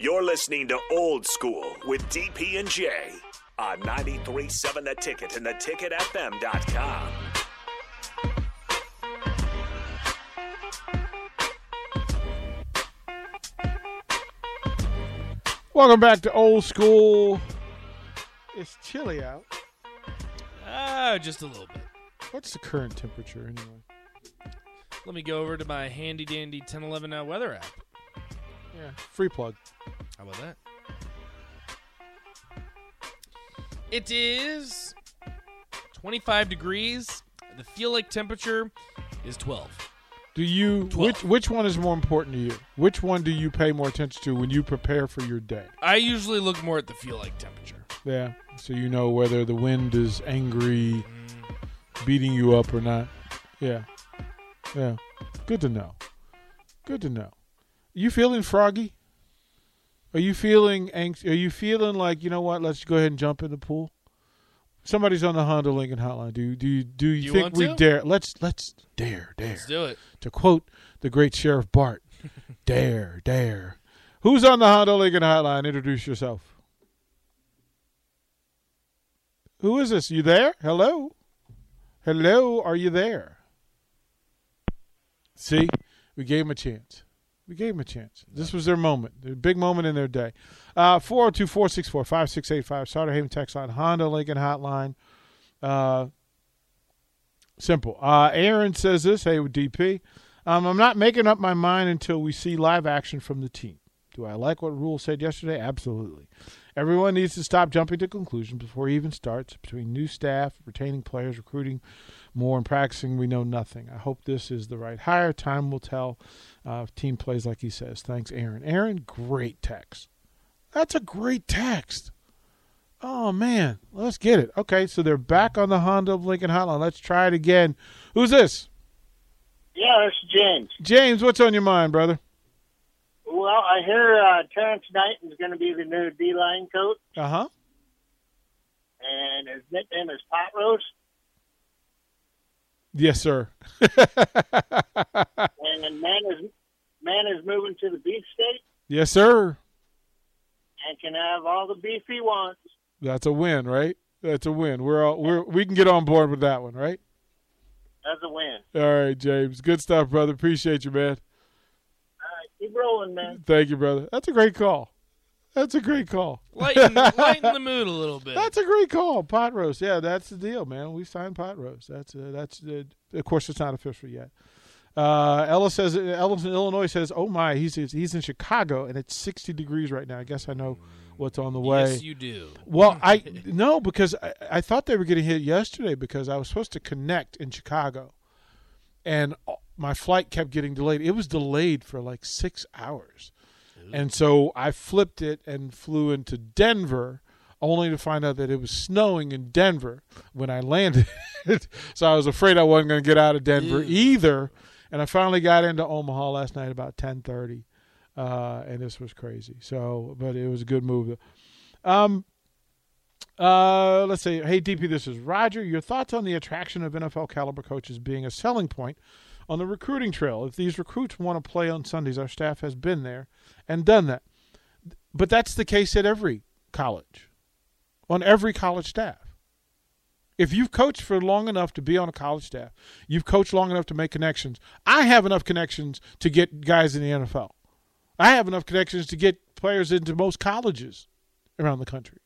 You're listening to Old School with DP and J on 93.7 The Ticket and theticketfm.com. Welcome back to Old School. It's chilly out. Ah, just a little bit. What's the current temperature anyway? Let me go over to my handy dandy 1011 now weather app. Yeah, free plug. How about that? It is 25 degrees. The feel like temperature is 12. Do you Twelve. which which one is more important to you? Which one do you pay more attention to when you prepare for your day? I usually look more at the feel like temperature. Yeah, so you know whether the wind is angry, mm. beating you up or not. Yeah, yeah. Good to know. Good to know. You feeling froggy? Are you feeling anxious? Are you feeling like you know what? Let's go ahead and jump in the pool. Somebody's on the Honda Lincoln Hotline. Do you do you do you, You think we to? dare? Let's let's dare dare Let's do it. to quote the great Sheriff Bart. dare dare. Who's on the Honda Lincoln Hotline? Introduce yourself. Who is this? You there? Hello? Hello? Are you there? See? We gave him a chance. We gave them a chance. This was their moment, their big moment in their day. Uh, 402 464 5685, Sauter Haven text line, Honda Lincoln Hotline. Uh, simple. Uh, Aaron says this Hey, with DP, um, I'm not making up my mind until we see live action from the team. Do I like what Rhule said yesterday? Absolutely. Everyone needs to stop jumping to conclusions before he even starts. Between new staff, retaining players, recruiting more, in practicing, we know nothing. I hope this is the right hire. Time will tell uh, team plays like he says. Thanks, Aaron. Aaron, great text. That's a great text. Oh, man. Let's get it. Okay, so they're back on the Honda of Lincoln Hotline. Let's try it again. Who's this? Yeah, it's James. James, what's on your mind, brother? Well, I hear uh, Terrance Knighton's going to be the new D-line coach, Uh huh. and his nickname is Pot Roast. Yes, sir. And man is man is moving to the beef state yes, sir. and can have all the beef he wants. That's a win, right? That's a win. We're all we're we can get on board with that one, right? That's a win. All right, James. Good stuff, brother. Appreciate you, man. All right, keep rolling, man. Thank you, brother. That's a great call. That's a great call. Lighten, lighten the mood a little bit. That's a great call. Pot roast. Yeah, that's the deal, man. We signed pot roast. That's uh, that's uh, of course it's not official yet. Uh, Ellis says Ellis in Illinois says, "Oh my, he's he's in Chicago and it's 60 degrees right now. I guess I know what's on the way." Yes, you do. Well, I no because I, I thought they were getting hit yesterday because I was supposed to connect in Chicago, and my flight kept getting delayed. It was delayed for like six hours, and so I flipped it and flew into Denver, only to find out that it was snowing in Denver when I landed. so I was afraid I wasn't going to get out of Denver Ew. either, and I finally got into Omaha last night about ten thirty. Uh, and this was crazy. So, but it was a good move. Um, uh, let's say, Hey, DP, this is Roger. Your thoughts on the attraction of NFL caliber coaches being a selling point on the recruiting trail? If these recruits want to play on Sundays, our staff has been there and done that. But that's the case at every college, on every college staff. If you've coached for long enough to be on a college staff, you've coached long enough to make connections. I have enough connections to get guys in the NFL. I have enough connections to get players into most colleges around the country.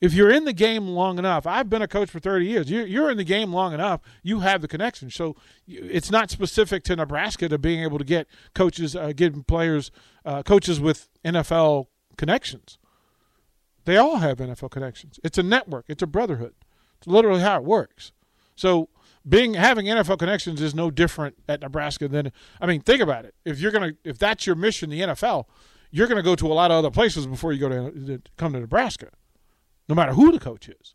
If you're in the game long enough, I've been a coach for 30 years. You're, in the game long enough, you have the connection. So it's not specific to Nebraska to being able to get coaches, uh, players, uh, coaches with NFL connections. They all have NFL connections. It's a network. It's a brotherhood. It's literally how it works. So being having NFL connections is no different at Nebraska than I mean, think about it. If you're gonna if that's your mission, the NFL, you're gonna go to a lot of other places before you go to, to come to Nebraska, no matter who the coach is.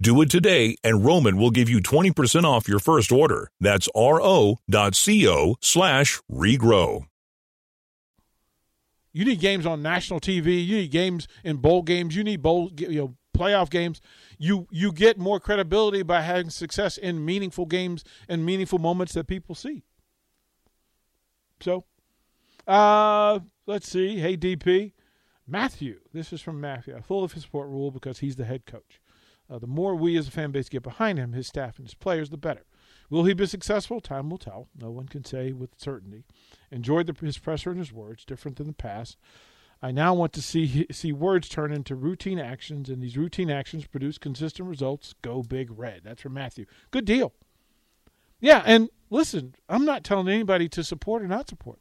Do it today, and Roman will give you 20% off your first order. That's ro.co slash regrow. You need games on national TV. You need games in bowl games. You need bowl, you know, playoff games. You you get more credibility by having success in meaningful games and meaningful moments that people see. So, uh, let's see. Hey, DP, Matthew. This is from Matthew. Full of his support Rhule because he's the head coach. Uh, the more we as a fan base get behind him, his staff, and his players, the better. Will he be successful? Time will tell. No one can say with certainty. Enjoyed the, his presser and his words, different than the past. I now want to see see words turn into routine actions, and these routine actions produce consistent results. Go big red. That's from Matthew. Good deal. Yeah, and listen, I'm not telling anybody to support or not support.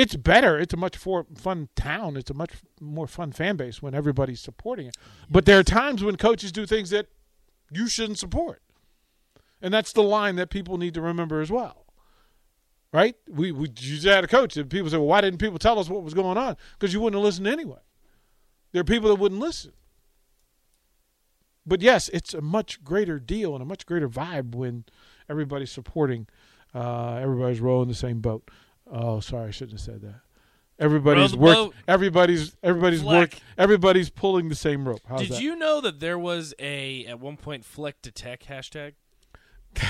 It's better. It's a much more fun town. It's a much more fun fan base when everybody's supporting it. But there are times when coaches do things that you shouldn't support. And that's the line that people need to remember as well. Right? We we you just had a coach and people say, Well, why didn't people tell us what was going on? Because you wouldn't have listened anyway. There are people that wouldn't listen. But yes, it's a much greater deal and a much greater vibe when everybody's supporting, uh, everybody's rowing the same boat. Oh, sorry, I shouldn't have said that. Everybody's work. Everybody's everybody's Fleck. work. Everybody's pulling the same rope. How's Did that? you know that there was a at one point fleck to tech hashtag?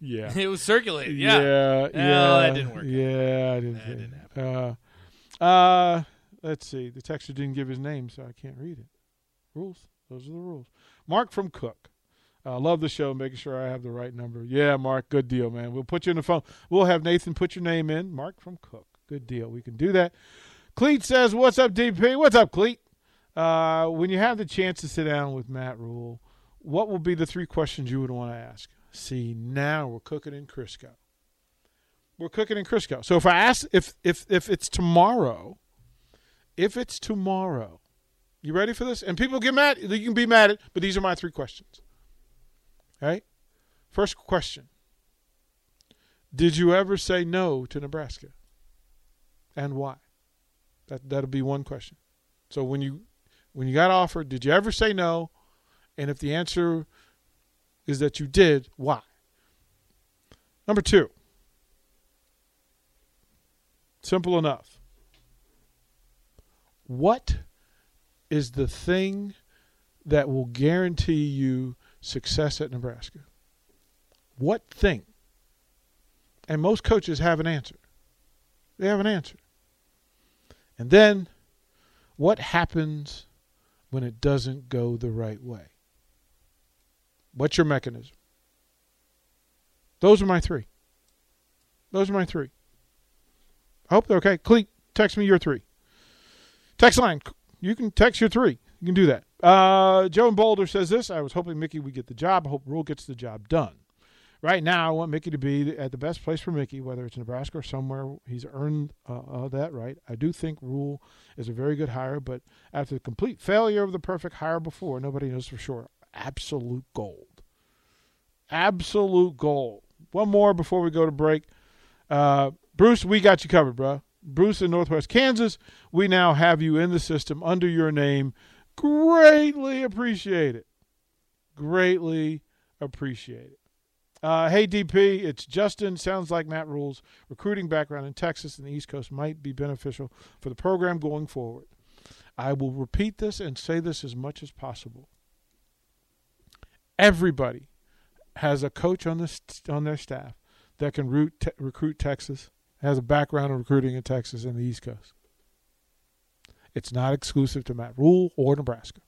yeah. It was circulated. Yeah. Yeah. Yeah. that didn't work. Yeah, I didn't. That didn't happen. Uh, uh, let's see. The texter didn't give his name, so I can't read it. Rules. Those are the rules. Mark from Cook. I love the show, making sure I have the right number. Yeah, Mark, good deal, man. We'll put you in the phone. We'll have Nathan put your name in. Mark from Cook. Good deal. We can do that. Cleet says, What's up, DP? What's up, Cleet? Uh, when you have the chance to sit down with Matt Rhule, what will be the three questions you would want to ask? See, now we're cooking in Crisco. We're cooking in Crisco. So if I ask, if if if it's tomorrow, if it's tomorrow, you ready for this? And people get mad. You can be mad at, but these are my three questions. Right. First question: Did you ever say no to Nebraska, and why? That that'll be one question. So when you when you got offered, did you ever say no? And if the answer is that you did, why? Number two. Simple enough. What is the thing that will guarantee you success at Nebraska? What thing? And most coaches have an answer. They have an answer. And then, what happens when it doesn't go the right way? What's your mechanism? Those are my three. Those are my three. I hope they're okay. Cleet, text me your three. Text line. You can text your three. You can do that. Uh, Joe in Boulder says this. I was hoping Mickey would get the job. I hope Rhule gets the job done. Right now, I want Mickey to be at the best place for Mickey, whether it's Nebraska or somewhere. He's earned uh, uh, that right. I do think Rhule is a very good hire, but after the complete failure of the perfect hire before, nobody knows for sure. Absolute gold. Absolute gold. One more before we go to break. Uh, Bruce, we got you covered, bro. Bruce in Northwest Kansas, we now have you in the system under your name. Greatly appreciate it. Greatly appreciate it. Uh, hey, DP, it's Justin. Sounds like Matt Rhule's recruiting background in Texas and the East Coast might be beneficial for the program going forward. I will repeat this and say this as much as possible. Everybody has a coach on this on their staff that can root te- recruit Texas has a background in recruiting in Texas and the East Coast. It's not exclusive to Matt Rhule or Nebraska.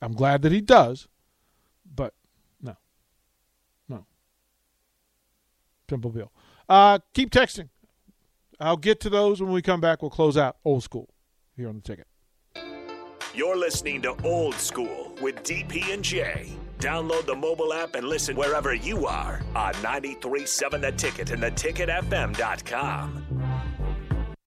I'm glad that he does, but no. No. Simple deal. Uh, keep texting. I'll get to those when we come back. We'll close out old school here on the ticket. You're listening to Old School with DP and J. Download the mobile app and listen wherever you are on 937 The Ticket and theticketfm.com.